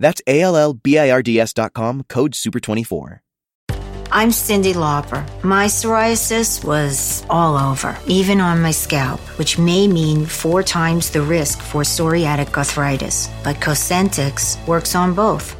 That's A-L-L-B-I-R-D-S dot com, code SUPER24. I'm Cyndi Lauper. My psoriasis was all over, even on my scalp, which may mean four times the risk for psoriatic arthritis. But Cosentyx works on both.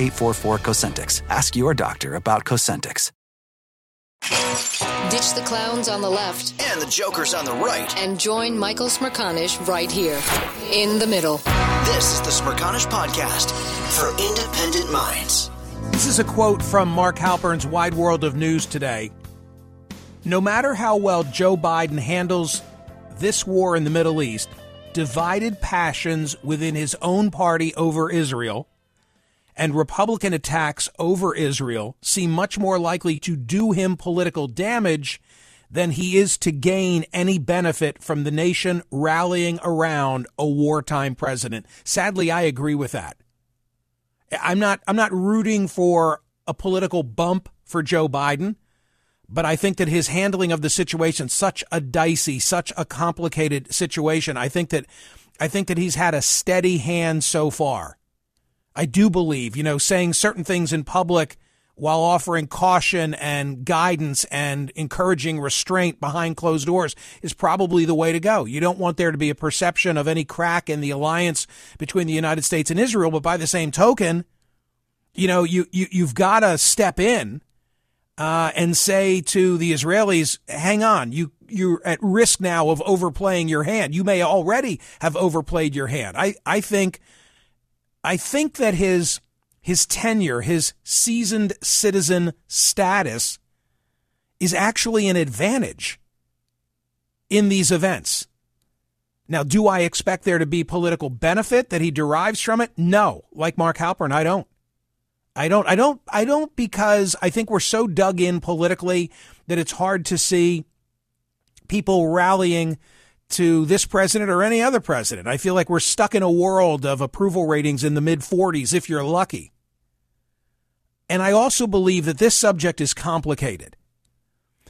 844 Cosentyx. Ask your doctor about Cosentyx. Ditch the clowns on the left and the jokers on the right. and join Michael Smerconish right here in the middle. This is the Smerconish Podcast for independent minds. This is a quote from Mark Halperin's Wide World of News today. No matter how well Joe Biden handles this war in the Middle East, divided passions within his own party over Israel and Republican attacks over Israel seem much more likely to do him political damage than he is to gain any benefit from the nation rallying around a wartime president. Sadly, I agree with that. I'm not I'm not rooting for a political bump for Joe Biden, but I think that his handling of the situation such a dicey, such a complicated situation. I think that I think that he's had a steady hand so far. I do believe, you know, saying certain things in public while offering caution and guidance and encouraging restraint behind closed doors is probably the way to go. You don't want there to be a perception of any crack in the alliance between the United States and Israel, but by the same token, you know, you, you you've got to step in uh, and say to the Israelis, "Hang on, you you're at risk now of overplaying your hand. You may already have overplayed your hand." I I think I think that his his tenure, his seasoned citizen status is actually an advantage in these events. Now, do I expect there to be political benefit that he derives from it? No. Like Mark Halperin, I don't. I don't, I don't, I don't because I think we're so dug in politically that it's hard to see people rallying to this president or any other president. I feel like we're stuck in a world of approval ratings in the mid 40s if you're lucky. And I also believe that this subject is complicated.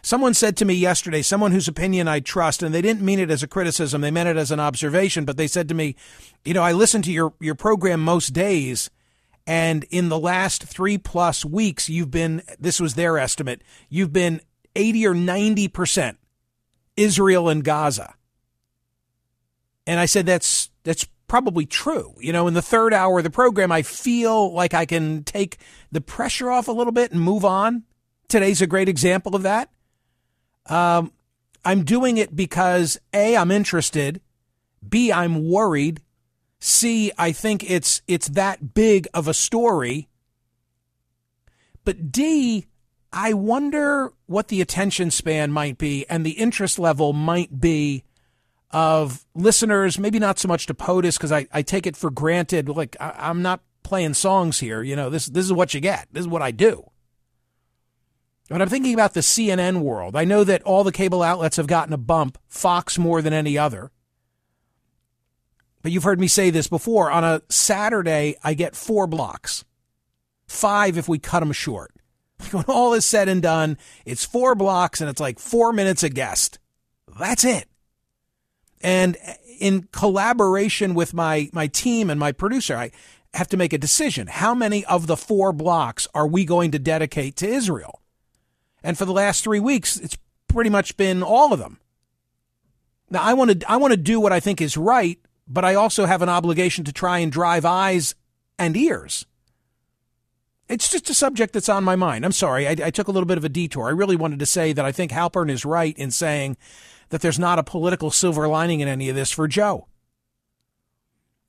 Someone said to me yesterday, someone whose opinion I trust, and they didn't mean it as a criticism, they meant it as an observation, but they said to me, you know, I listen to your, your program most days, and in the last three plus weeks, you've been, this was their estimate, you've been 80 or 90% Israel and Gaza. And I said, that's, that's probably true. You know, in the third hour of the program, I feel like I can take the pressure off a little bit and move on. Today's a great example of that. Um, I'm doing it because A, I'm interested. B, I'm worried. C, I think it's, it's that big of a story. But D, I wonder what the attention span might be and the interest level might be of listeners, maybe not so much to POTUS because I, I take it for granted. Like I, I'm not playing songs here. You know, this this is what you get. This is what I do. But I'm thinking about the CNN world. I know that all the cable outlets have gotten a bump, Fox more than any other. But you've heard me say this before. On a Saturday, I get four blocks, five if we cut them short. When all is said and done, it's four blocks and it's like four minutes a guest. That's it. And in collaboration with my, my team and my producer, I have to make a decision. How many of the four blocks are we going to dedicate to Israel? And for the last three weeks, it's pretty much been all of them. Now, I want to, I want to do what I think is right, but I also have an obligation to try and drive eyes and ears. It's just a subject that's on my mind. I'm sorry, I, I took a little bit of a detour. I really wanted to say that I think Halperin is right in saying that there's not a political silver lining in any of this for Joe.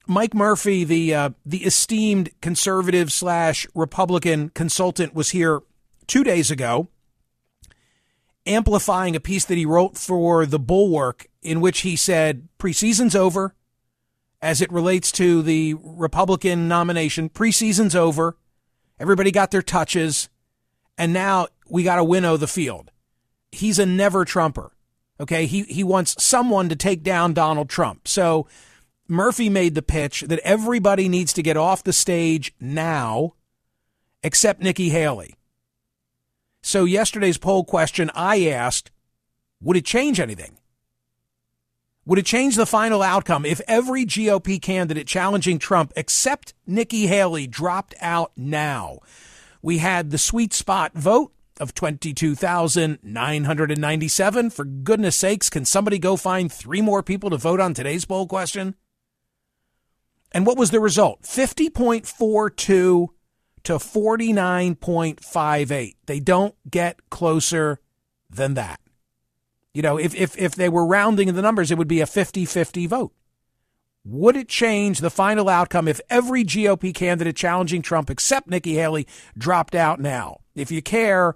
Mike Murphy, the uh, the esteemed conservative slash Republican consultant, was here two days ago, amplifying a piece that he wrote for the Bulwark, in which he said preseason's over, as it relates to the Republican nomination. Preseason's over, everybody got their touches, and now we got to winnow the field. He's a never Trumper. Okay, he he wants someone to take down Donald Trump. So Murphy made the pitch that everybody needs to get off the stage now except Nikki Haley. So, yesterday's poll question I asked would it change anything? Would it change the final outcome if every GOP candidate challenging Trump except Nikki Haley dropped out now? We had the sweet spot vote of 22,997. For goodness sakes, can somebody go find three more people to vote on today's poll question? And what was the result? 50.42 to 49.58. They don't get closer than that. You know, if, if, if they were rounding the numbers, it would be a 50 50 vote. Would it change the final outcome if every GOP candidate challenging Trump except Nikki Haley dropped out now? If you care,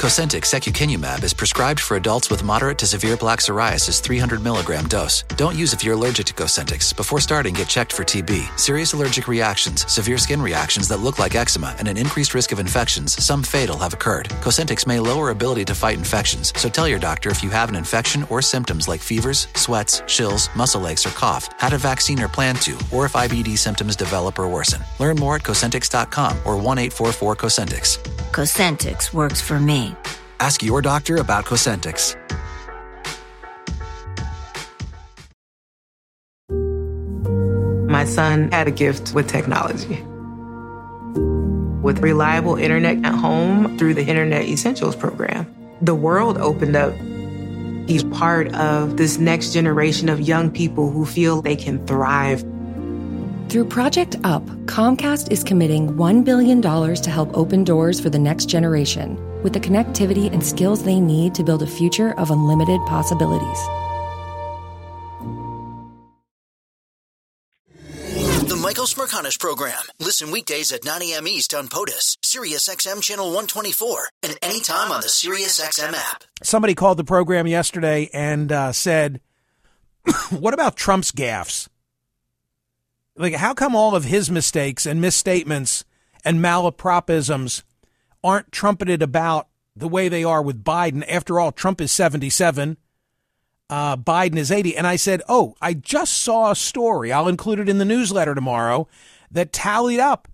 Cosentyx secukinumab is prescribed for adults with moderate to severe plaque psoriasis 300 milligram dose. Don't use if you're allergic to Cosentyx. Before starting, get checked for TB, serious allergic reactions, severe skin reactions that look like eczema, and an increased risk of infections, some fatal, have occurred. Cosentyx may lower ability to fight infections, so tell your doctor if you have an infection or symptoms like fevers, sweats, chills, muscle aches, or cough, had a vaccine or plan to, or if IBD symptoms develop or worsen. Learn more at Cosentyx.com or 1 844 Cosentyx. Cosentix works for me. Ask your doctor about Cosentyx. My son had a gift with technology. With reliable internet at home through the Internet Essentials program, the world opened up. He's part of this next generation of young people who feel they can thrive. Through Project UP, Comcast is committing $1 billion to help open doors for the next generation with the connectivity and skills they need to build a future of unlimited possibilities. The Michael Smerconish Program. Listen weekdays at 9 a.m. East on POTUS, SiriusXM Channel 124, and anytime on the SiriusXM app. Somebody called the program yesterday and uh, said, What about Trump's gaffes? Like, how come all of his mistakes and misstatements and malapropisms aren't trumpeted about the way they are with Biden? After all, Trump is 77, uh, Biden is 80. And I said, Oh, I just saw a story. I'll include it in the newsletter tomorrow that tallied up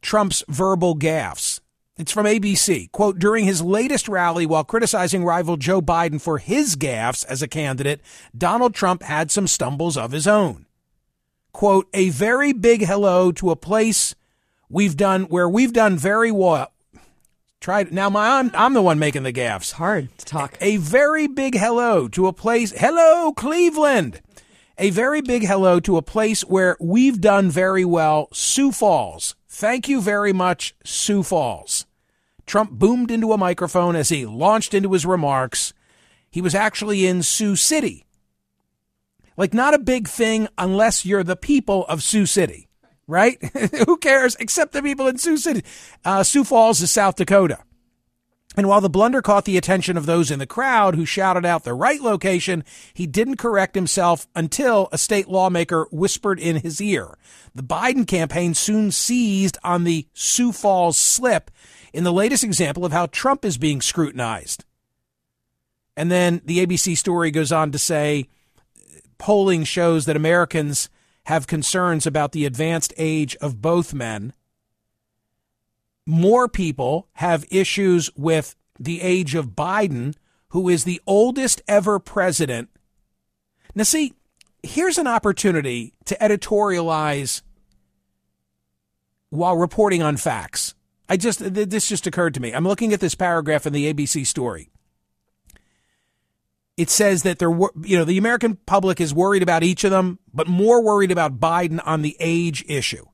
Trump's verbal gaffes. It's from ABC. Quote, during his latest rally while criticizing rival Joe Biden for his gaffes as a candidate, Donald Trump had some stumbles of his own quote, a very big hello to a place we've done where we've done very well. Tried now, my I'm, I'm the one making the gaffes. Hard to talk. A very big hello to a place. Hello, Cleveland. A very big hello to a place where we've done very well, Sioux Falls. Thank you very much, Sioux Falls. Trump boomed into a microphone as he launched into his remarks. He was actually in Sioux City. Like, not a big thing unless you're the people of Sioux City, right? Who cares except the people in Sioux City? Uh, Sioux Falls is South Dakota. And while the blunder caught the attention of those in the crowd who shouted out the right location, he didn't correct himself until a state lawmaker whispered in his ear. The Biden campaign soon seized on the Sioux Falls slip in the latest example of how Trump is being scrutinized. And then the ABC story goes on to say polling shows that Americans have concerns about the advanced age of both men more people have issues with the age of Biden, who is the oldest ever president. Now, see, here's an opportunity to editorialize while reporting on facts. I just, this just occurred to me. I'm looking at this paragraph in the ABC story. It says that they're, you know, the American public is worried about each of them, but more worried about Biden on the age issue.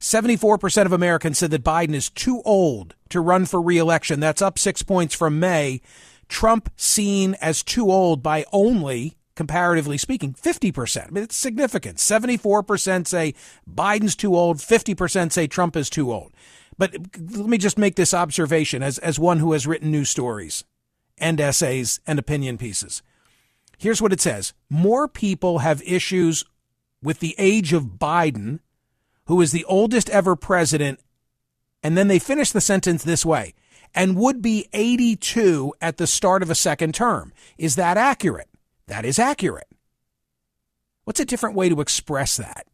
74% of Americans said that Biden is too old to run for reelection. That's up six points from May. Trump seen as too old by only, comparatively speaking, 50%. I mean, it's significant. 74% say Biden's too old. 50% say Trump is too old. But let me just make this observation as, as one who has written news stories and essays and opinion pieces. Here's what it says. More people have issues with the age of Biden who is the oldest ever president. And then they finish the sentence this way and would be 82 at the start of a second term. Is that accurate? That is accurate. What's a different way to express that?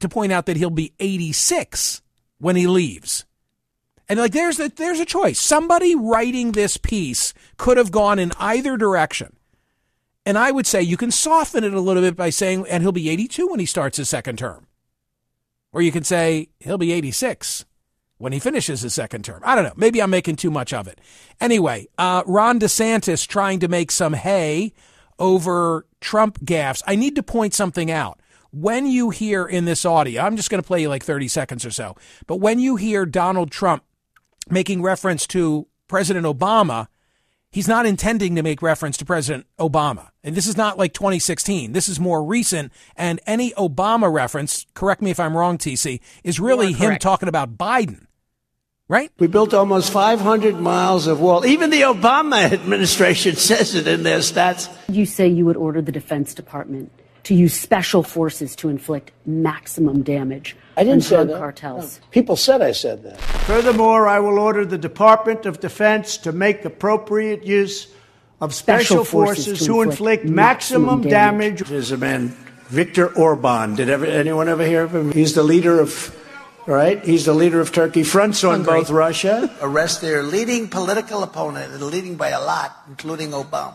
To point out that he'll be 86 when he leaves. And like there's a, there's a choice. Somebody writing this piece could have gone in either direction. And I would say you can soften it a little bit by saying, and he'll be 82 when he starts his second term. Or you can say he'll be 86 when he finishes his second term. I don't know. Maybe I'm making too much of it. Anyway, uh, Ron DeSantis trying to make some hay over Trump gaffes. I need to point something out. When you hear in this audio, I'm just going to play you like 30 seconds or so, but when you hear Donald Trump making reference to President Obama, he's not intending to make reference to President Obama. And this is not like 2016. This is more recent. And any Obama reference, correct me if I'm wrong, TC, is really him talking about Biden. Right? We built almost 500 miles of wall. Even the Obama administration says it in their stats. You say you would order the Defense Department to use special forces to inflict maximum damage I didn't say that. cartels. No, people said I said that. Furthermore, I will order the Department of Defense to make appropriate use of special, Special forces forces to to inflict inflict maximum maximum damage. damage. There's a man, Viktor Orban. Did ever, anyone ever hear of him? He's the leader of, right? He's the leader of Turkey. Fronts on both Russia. arrest their leading political opponent, and leading by a lot, including Obama.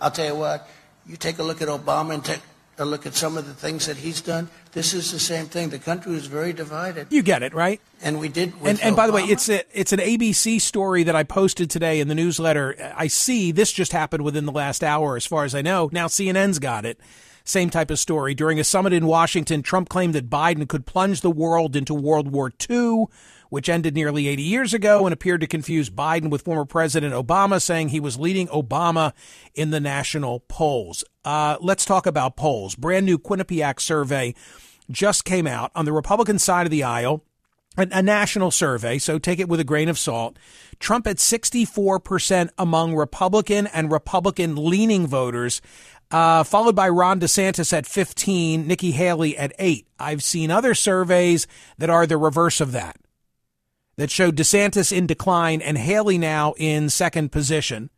I'll tell you what, you take a look at Obama and take a look at some of the things that he's done. This is the same thing. The country is very divided. You get it, right? And we did. And, and by the way, it's a, it's an ABC story that I posted today in the newsletter. I see this just happened within the last hour, as far as I know. Now CNN's got it. Same type of story. During a summit in Washington, Trump claimed that Biden could plunge the world into World War II, which ended nearly 80 years ago and appeared to confuse Biden with former President Obama, saying he was leading Obama in the national polls. Uh, let's talk about polls. Brand new Quinnipiac survey just came out on the Republican side of the aisle a, national survey, so take it with a grain of salt. Trump at 64% among Republican and Republican leaning voters, uh, followed by Ron DeSantis at 15, Nikki Haley at 8. I've seen other surveys that are the reverse of that, that showed DeSantis in decline and Haley now in second position.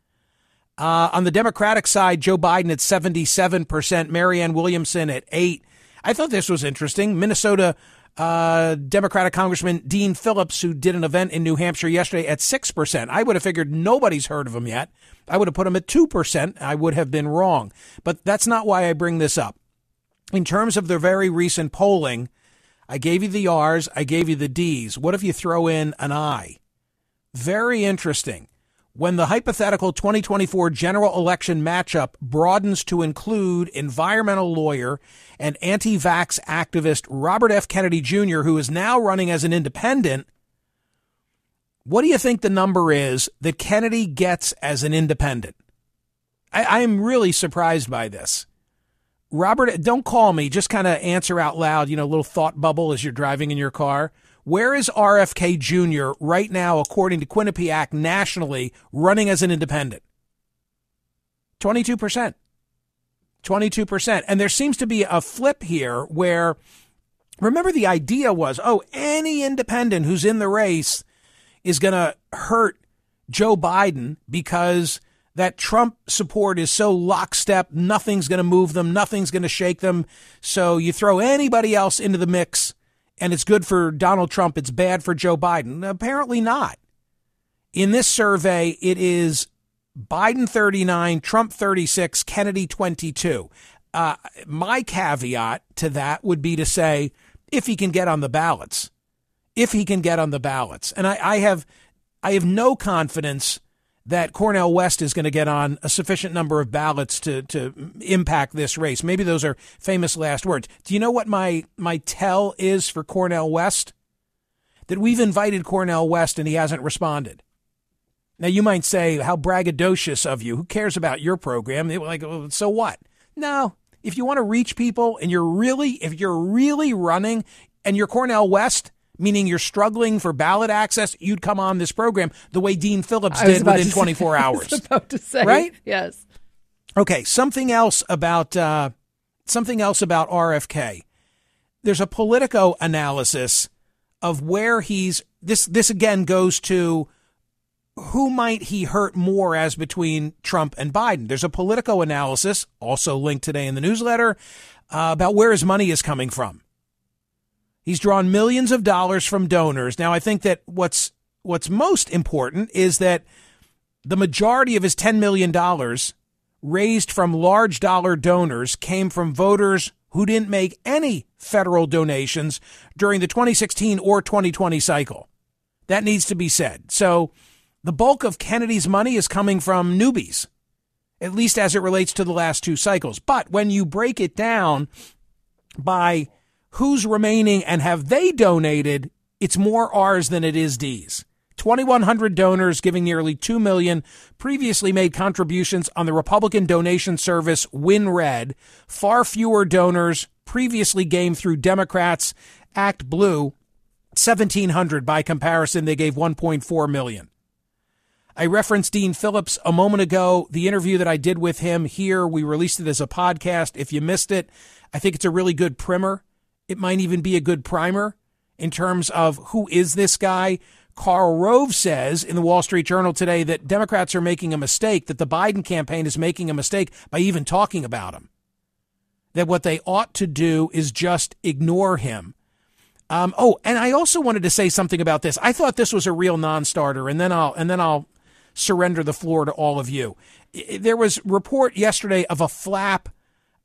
Uh, on the Democratic side, Joe Biden at 77%, Marianne Williamson at 8. I thought this was interesting. Minnesota uh, Democratic Congressman Dean Phillips, who did an event in New Hampshire yesterday at 6%. I would have figured nobody's heard of him yet. I would have put him at 2%. I would have been wrong. But that's not why I bring this up. In terms of the very recent polling, I gave you the R's, I gave you the D's. What if you throw in an I? Very interesting. when the hypothetical 2024 general election matchup broadens to include environmental lawyer and anti vax activist Robert F. Kennedy Jr., who is now running as an independent, what do you think the number is that Kennedy gets as an independent? I, am really surprised by this. Robert, don't call me. Just kind of answer out loud, you know, little thought bubble as you're driving in your car. Where is RFK Jr. right now, according to Quinnipiac nationally, running as an independent? 22%. 22%. And there seems to be a flip here where, remember, the idea was oh, any independent who's in the race is going to hurt Joe Biden because that Trump support is so lockstep, nothing's going to move them, nothing's going to shake them. So you throw anybody else into the mix and it's good for Donald Trump, it's bad for Joe Biden. Apparently not. In this survey, it is Biden 39, Trump 36, Kennedy 22. Uh, my caveat to that would be to say if he can get on the ballots, if he can get on the ballots, and I, I have, I have no confidence that Cornel West is going to get on a sufficient number of ballots to to impact this race. Maybe those are famous last words. Do you know what my my tell is for Cornel West? That we've invited Cornel West and he hasn't responded. Now you might say, "How braggadocious of you! Who cares about your program?" They were like, well, "So what?" No, if you want to reach people and you're really, if you're really running and you're Cornel West, meaning you're struggling for ballot access, you'd come on this program the way Dean Phillips did within 24 say, hours. about to say, right? Yes. Okay, something else about uh, something else about RFK. There's a Politico analysis of where he's this. This again goes to who might he hurt more as between Trump and Biden. There's a Politico analysis also linked today in the newsletter uh, about where his money is coming from. He's drawn millions of dollars from donors. Now, I think that what's what's most important is that the majority of his $10 million raised from large dollar donors came from voters who didn't make any federal donations during the 2016 or 2020 cycle. That needs to be said. So the bulk of Kennedy's money is coming from newbies, at least as it relates to the last two cycles. But when you break it down by who's remaining and have they donated, it's more R's than it is D's. 2100 donors giving nearly 2 million previously made contributions on the Republican donation service WinRed. Far fewer donors previously gave through Democrats ActBlue. 1700 by comparison they gave 1.4 million. I referenced Dean Phillips a moment ago. The interview that I did with him here, we released it as a podcast. If you missed it, I think it's a really good primer. It might even be a good primer in terms of who is this guy. Karl Rove says in the Wall Street Journal today that Democrats are making a mistake, that the Biden campaign is making a mistake by even talking about him. That what they ought to do is just ignore him. Um, oh, and I also wanted to say something about this. I thought this was a real non-starter, and then I'll and then I'll surrender the floor to all of you. There was report yesterday of a flap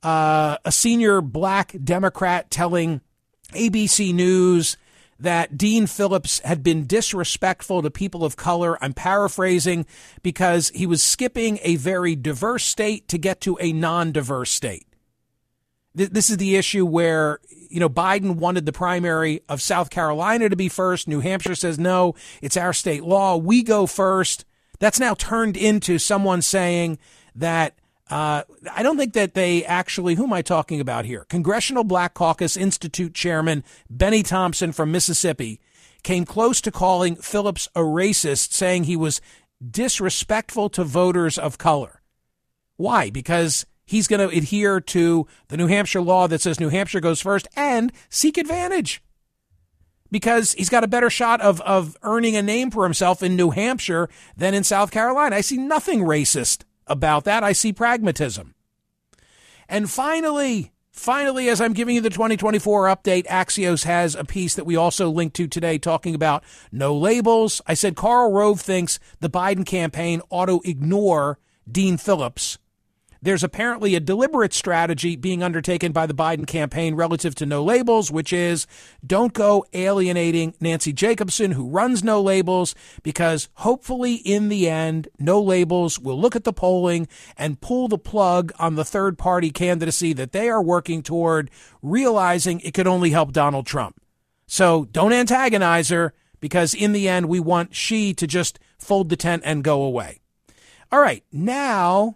uh, a senior black Democrat telling ABC News that Dean Phillips had been disrespectful to people of color. I'm paraphrasing because he was skipping a very diverse state to get to a non diverse state. This is the issue where, you know, Biden wanted the primary of South Carolina to be first. New Hampshire says, no, it's our state law. We go first. That's now turned into someone saying that uh, I don't think that they actually, who am I talking about here? Congressional Black Caucus Institute Chairman Benny Thompson from Mississippi came close to calling Phillips a racist, saying he was disrespectful to voters of color. Why? Because he's going to adhere to the New Hampshire law that says New Hampshire goes first and seek advantage. Because he's got a better shot of, of earning a name for himself in New Hampshire than in South Carolina. I see nothing racist about that. I see pragmatism. And finally, finally, as I'm giving you the 2024 update, Axios has a piece that we also linked to today talking about no labels. I said Karl Rove thinks the Biden campaign ought to ignore Dean Phillips. There's apparently a deliberate strategy being undertaken by the Biden campaign relative to no labels, which is don't go alienating Nancy Jacobson, who runs no labels, because hopefully in the end, no labels will look at the polling and pull the plug on the third party candidacy that they are working toward, realizing it could only help Donald Trump. So don't antagonize her because in the end, we want she to just fold the tent and go away. All right, now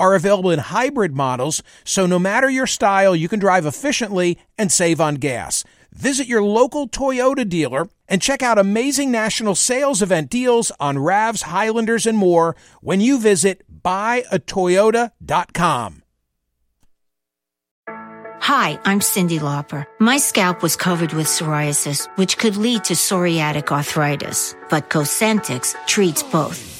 are available in hybrid models, so no matter your style, you can drive efficiently and save on gas. Visit your local Toyota dealer and check out amazing national sales event deals on RAVs, Highlanders, and more when you visit buyatoyota.com. Hi, I'm Cyndi Lauper. My scalp was covered with psoriasis, which could lead to psoriatic arthritis, but Cosentyx treats both.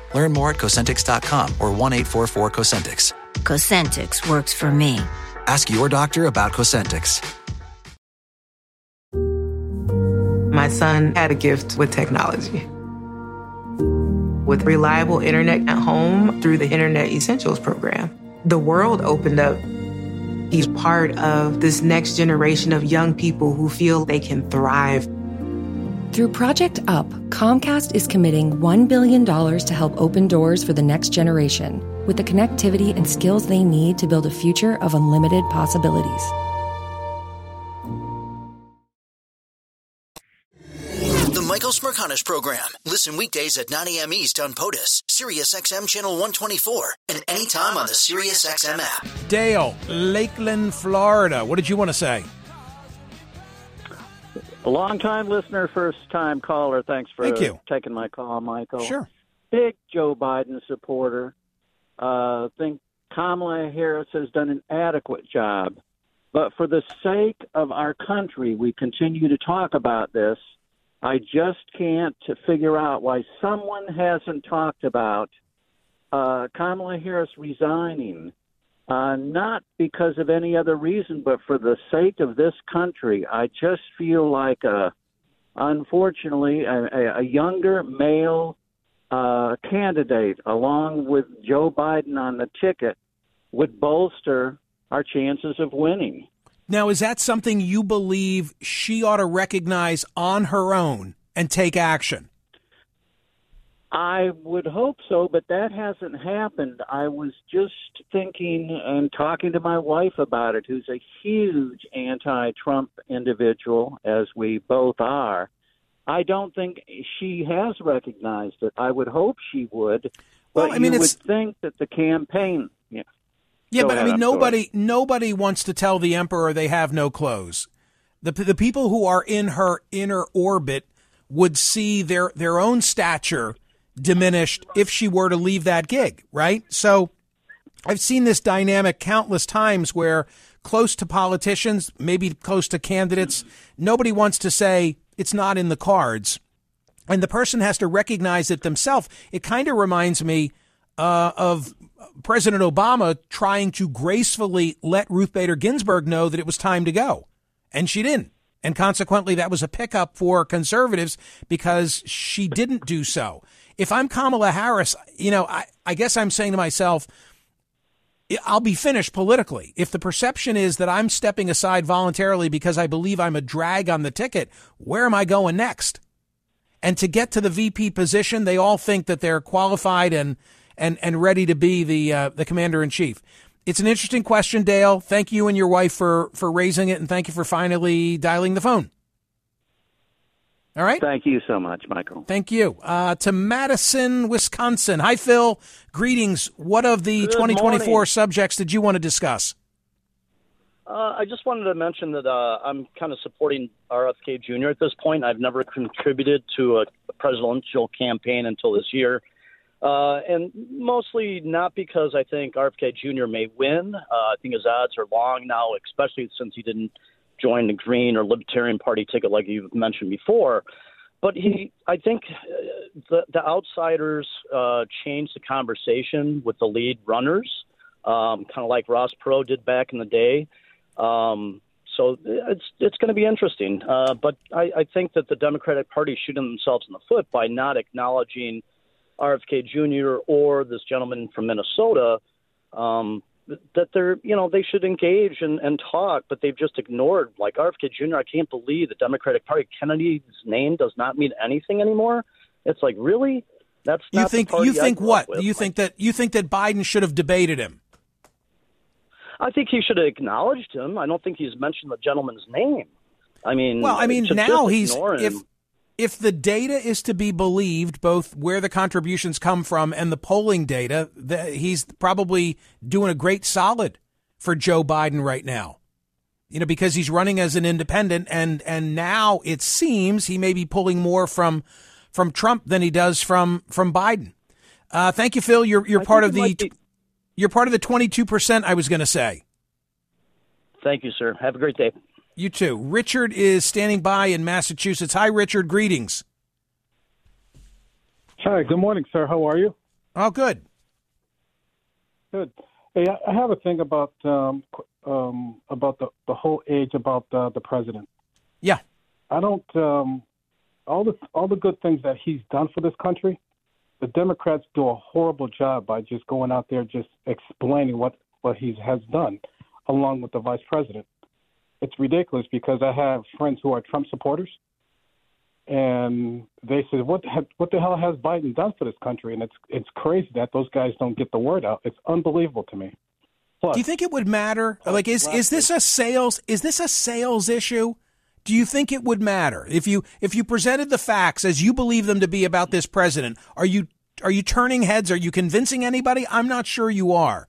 Learn more at Cosentyx.com or 1 844 Cosentyx. Cosentyx works for me. Ask your doctor about Cosentyx. My son had a gift with technology. With reliable internet at home through the Internet Essentials program, the world opened up. He's part of this next generation of young people who feel they can thrive through Project UP, Comcast is committing $1 billion to help open doors for the next generation with the connectivity and skills they need to build a future of unlimited possibilities. The Michael Smerconish Program. Listen weekdays at 9 a.m. East on POTUS, SiriusXM Channel 124, and anytime on the SiriusXM app. Dale, Lakeland, Florida. What did you want to say? A long time listener, first time caller. Thanks for Thank you. taking my call, Michael. Sure. Big Joe Biden supporter. Uh, think Kamala Harris has done an adequate job. But for the sake of our country, we continue to talk about this. I just can't figure out why someone hasn't talked about uh, Kamala Harris resigning uh, not because of any other reason, but for the sake of this country. I just feel like, a, uh, unfortunately, a, a younger male uh, candidate, along with Joe Biden on the ticket, would bolster our chances of winning. Now, is that something you believe she ought to recognize on her own and take action? I would hope so, but that hasn't happened. I was just thinking and talking to my wife about it, who's a huge anti Trump individual, as we both are. I don't think she has recognized it. I would hope she would. But well, I mean, you it's... would think that the campaign. Yeah, yeah Go but ahead, I mean, I'm nobody, sorry. nobody wants to tell the emperor they have no clothes. The the people who are in her inner orbit would see their their own stature diminished if she were to leave that gig, right? So I've seen this dynamic countless times where close to politicians, maybe close to candidates, nobody wants to say it's not in the cards. And the person has to recognize it themselves. It kind of reminds me uh, of President Obama trying to gracefully let Ruth Bader Ginsburg know that it was time to go. And she didn't. And consequently, that was a pickup for conservatives because she didn't do so if I'm Kamala Harris, you know, I, I guess I'm saying to myself, I'll be finished politically. If the perception is that I'm stepping aside voluntarily because I believe I'm a drag on the ticket, where am I going next? And to get to the VP position, they all think that they're qualified and and and ready to be the uh, the commander in chief. It's an interesting question, Dale. Thank you and your wife for for raising it, and thank you for finally dialing the phone. All right. Thank you so much, Michael. Thank you. Uh, to Madison, Wisconsin. Hi, Phil. Greetings. What of the Good 2024 morning. subjects did you want to discuss? Uh, I just wanted to mention that uh, I'm kind of supporting RFK Jr. at this point. I've never contributed to a presidential campaign until this year. Uh, and mostly not because I think RFK Jr. may win. Uh, I think his odds are long now, especially since he didn't join the Green or Libertarian Party ticket like you've mentioned before. But he, I think uh, the, the outsiders uh, changed the conversation with the lead runners, um, kind of like Ross Perot did back in the day. Um, so it's it's going to be interesting. Uh, but I, I think that the Democratic Party shooting themselves in the foot by not acknowledging RFK Jr. or this gentleman from Minnesota. Um, that they're you know they should engage and, and talk, but they've just ignored like RFK Jr. I can't believe the Democratic Party Kennedy's name does not mean anything anymore. It's like really that's You think you think what? with. You think that you think that Biden should have debated him? I think he should have acknowledged him. I don't think he's mentioned the gentleman's name. I mean, Well, I mean, now he's if if the data is to be believed, both where the contributions come from and the polling data, the, he's probably doing a great solid for Joe Biden right now. You know, because he's running as an independent, and and now it seems he may be pulling more from from Trump than he does from from Biden. Uh, thank you, Phil. You're you're I part of the be- you're part of the twenty two percent. I was going to say. Thank you, sir. Have a great day. You too. Richard is standing by in Massachusetts. Hi, Richard. Greetings. Hi, good morning, sir. How are you? Oh, good. Good. Hey, I- have a thing about um, um, about the, the whole age about uh, the president. Yeah. I don't um, all the all the good things that he's done for this country. The Democrats do a horrible job by just going out there just explaining what what he has done, along with the vice president. It's ridiculous because I have friends who are Trump supporters, and they said, "What the heck, what the hell has Biden done for this country?" And it's it's crazy that those guys don't get the word out. It's unbelievable to me. Plus, Do you think it would matter? Like, is is this a sales? Is this a sales issue? Do you think it would matter if you if you presented the facts as you believe them to be about this president? Are you are you turning heads? Are you convincing anybody? I'm not sure you are.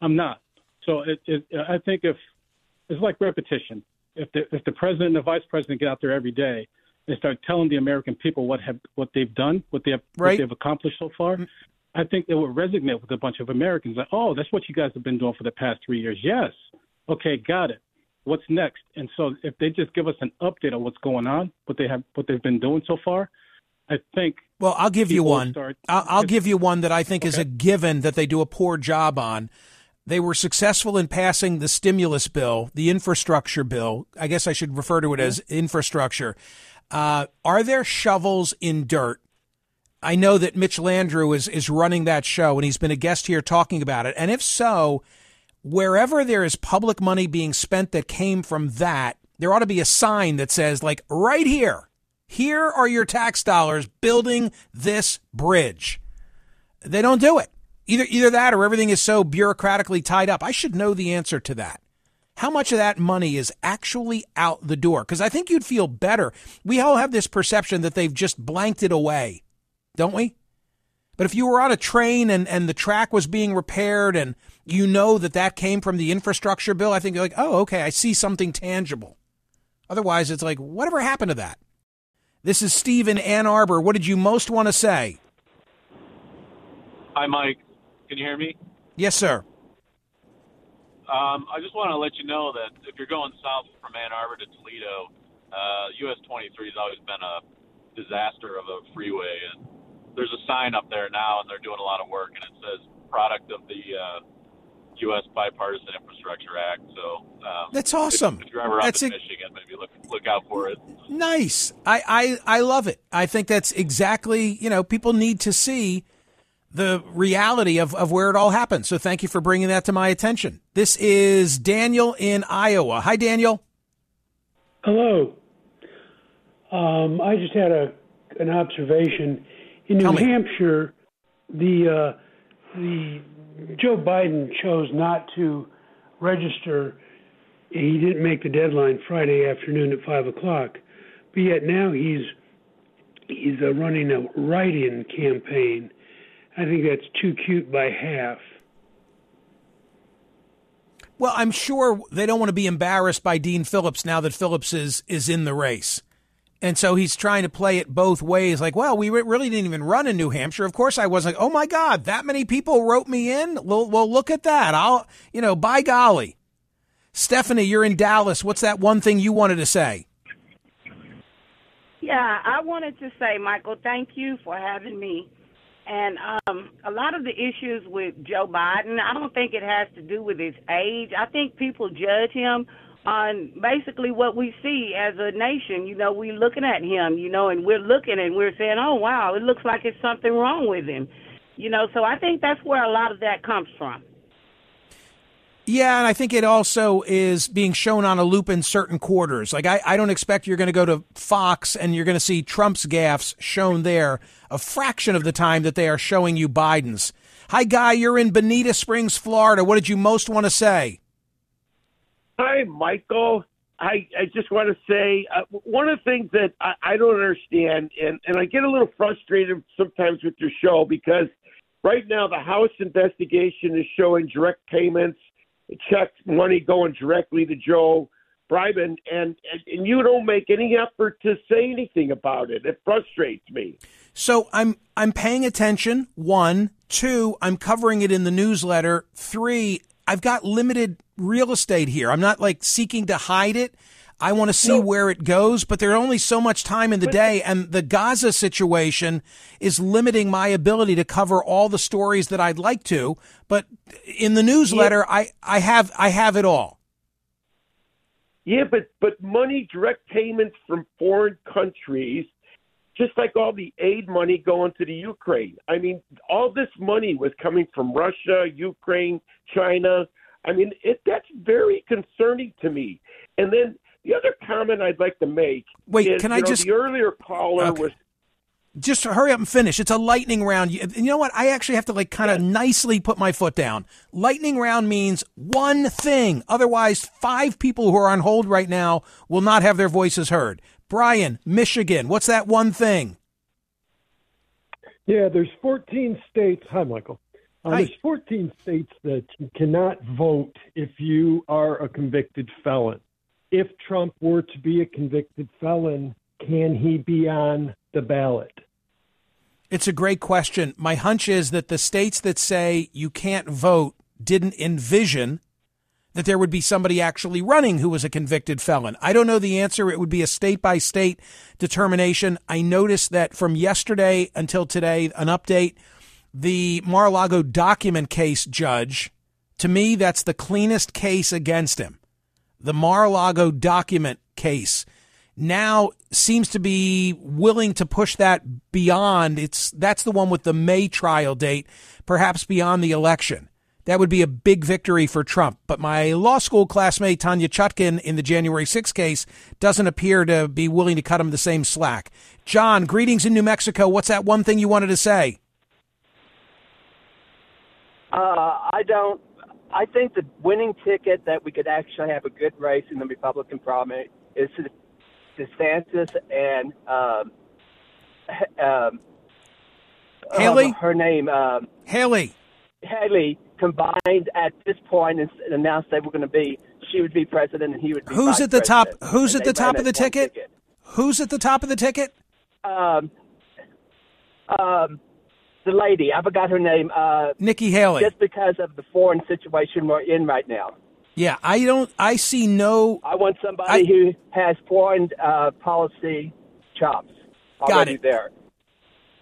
I'm not. So it, it, I think if it's like repetition. If the if the president and the vice president get out there every day and start telling the American people what have what they've done, what they have Right. what they've accomplished so far, mm. I think it would resonate with a bunch of Americans. Like, oh, that's what you guys have been doing for the past three years. Yes. Okay, got it. What's next? And so if they just give us an update on what's going on, what they have, what they've been doing so far, I think. Well, I'll give you one. start- I'll, I'll give you one that I think is a given that they do a poor job on. They were successful in passing the stimulus bill, the infrastructure bill. I guess I should refer to it as infrastructure. Uh, are there shovels in dirt? I know that Mitch Landrieu is, is running that show and he's been a guest here talking about it. And if so, wherever there is public money being spent that came from that, there ought to be a sign that says, like, right here, here are your tax dollars building this bridge. They don't do it. Either either that or everything is so bureaucratically tied up. I should know the answer to that. How much of that money is actually out the door? Because I think you'd feel better. We all have this perception that they've just blanked it away, don't we? But if you were on a train and, and the track was being repaired and you know that that came from the infrastructure bill, I think you're like, oh, okay, I see something tangible. Otherwise, it's like, whatever happened to that? This is Steve in Ann Arbor. What did you most want to say? Hi, Mike. Can you hear me? Yes, sir. Um, I just want to let you know that if you're going south from Ann Arbor to Toledo, uh, US 23 has always been a disaster of a freeway, and there's a sign up there now, and they're doing a lot of work, and it says "product of the uh, U.S. Bipartisan Infrastructure Act." So um, That's awesome. If, if you're ever up That's in Michigan, maybe look look out for it. Nice. I, I, I love it. I think that's exactly, you know, people need to see the reality of, of where it all happened. So thank you for bringing that to my attention. This is Daniel in Iowa. Hi, Daniel. Hello. Um, I just had a an observation in New Hampshire. The uh, the Joe Biden chose not to register. He didn't make the deadline Friday afternoon at five o'clock, but yet now he's he's uh, running a write-in campaign. I think that's too cute by half. Well, I'm sure they don't want to be embarrassed by Dean Phillips now that Phillips is is in the race. And so he's trying to play it both ways. Like, well, we really didn't even run in New Hampshire. Of course, I was like, oh my God, that many people wrote me in. Well, well, look at that. I'll, you know, by golly. Stephanie, you're in Dallas. What's that one thing you wanted to say? Yeah, I wanted to say, Michael, thank you for having me. And um, a lot of the issues with Joe Biden, I don't think it has to do with his age. I think people judge him on basically what we see as a nation. You know, we're looking at him, you know, and we're looking and we're saying, oh, wow, it looks like it's something wrong with him. You know, so I think that's where a lot of that comes from. Yeah, and I think it also is being shown on a loop in certain quarters. Like, I, I don't expect you're going to go to Fox and you're going to see Trump's gaffes shown there a fraction of the time that they are showing you Biden's. Hi, Guy, you're in Bonita Springs, Florida. What did you most want to say? Hi, Michael. I, I just want to say uh, one of the things that I, I don't understand, and, and I get a little frustrated sometimes with your show because right now the House investigation is showing direct payments, check money going directly to Joe Biden, and, and, and you don't make any effort to say anything about it. It frustrates me. So I'm I'm paying attention. One, two, I'm covering it in the newsletter. Three, I've got limited real estate here. I'm not like seeking to hide it. I want to see no. where it goes, but there's only so much time in the day, and the Gaza situation is limiting my ability to cover all the stories that I'd like to. But in the newsletter, yeah. I, I have I have it all. Yeah, but but money direct payments from foreign countries, just like all the aid money going to the Ukraine. I mean, all this money was coming from Russia, Ukraine, China I mean, it, that's very concerning to me. And then the other comment I'd like to make. Wait, is, can I know, just? The earlier caller okay. was. Just hurry up and finish. It's a lightning round. You, you know what? I actually have to like kind of yes. nicely put my foot down. Lightning round means one thing. Otherwise, five people who are on hold right now will not have their voices heard. Brian, Michigan. What's that one thing? Yeah, there's 14 states. Hi, Michael. Uh, there's 14 states that you cannot vote if you are a convicted felon. If Trump were to be a convicted felon, can he be on the ballot? It's a great question. My hunch is that the states that say you can't vote didn't envision that there would be somebody actually running who was a convicted felon. I don't know the answer. It would be a state by state determination. I noticed that from yesterday until today, an update the Mar-a-Lago document case judge, to me, that's the cleanest case against him. The Mar-a-Lago document case now seems to be willing to push that beyond. It's that's the one with the May trial date, perhaps beyond the election. That would be a big victory for Trump. But my law school classmate Tanya Chutkan in the January 6 case doesn't appear to be willing to cut him the same slack. John, greetings in New Mexico. What's that one thing you wanted to say? Uh, I don't. I think the winning ticket that we could actually have a good race in the Republican primary is DeSantis and um, um, Haley. Uh, her name um, Haley. Haley combined at this point and announced they were going to be. She would be president and he would be. Who's at the president. top? Who's and at the top of the ticket? ticket? Who's at the top of the ticket? Um, um, the lady. I forgot her name. Uh, Nikki Haley. Just because of the foreign situation we're in right now. Yeah, I don't. I see no. I want somebody I, who has foreign uh, policy chops. Got it. There.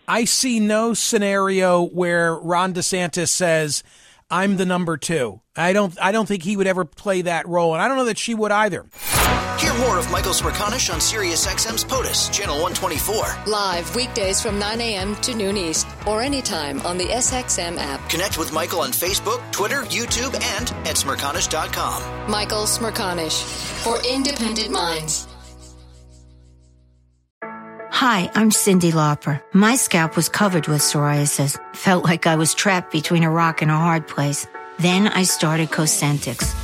I see no scenario where Ron DeSantis says, "I'm the number two. I don't. I don't think he would ever play that role, and I don't know that she would either. Hear Hear more of Michael Smerconish on SiriusXM's POTUS, Channel 124. Live weekdays from 9 a.m. to noon East or anytime on the SXM app. Connect with Michael on Facebook, Twitter, YouTube, and at Smerconish.com. Michael Smerconish for independent minds. Hi, I'm Cyndi Lauper. My scalp was covered with psoriasis. Felt like I was trapped between a rock and a hard place. Then I started Cosentyx.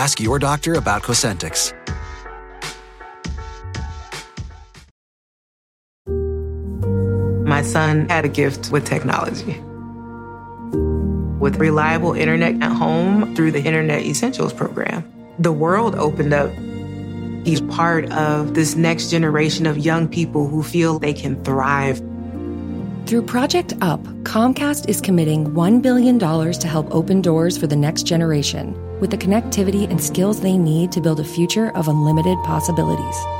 Ask your doctor about Cosentyx. My son had a gift with technology. With reliable internet at home through the Internet Essentials program, the world opened up. He's part of this next generation of young people who feel they can thrive. Through Project Up, Comcast is committing $1 billion to help open doors for the next generation with the connectivity and skills they need to build a future of unlimited possibilities.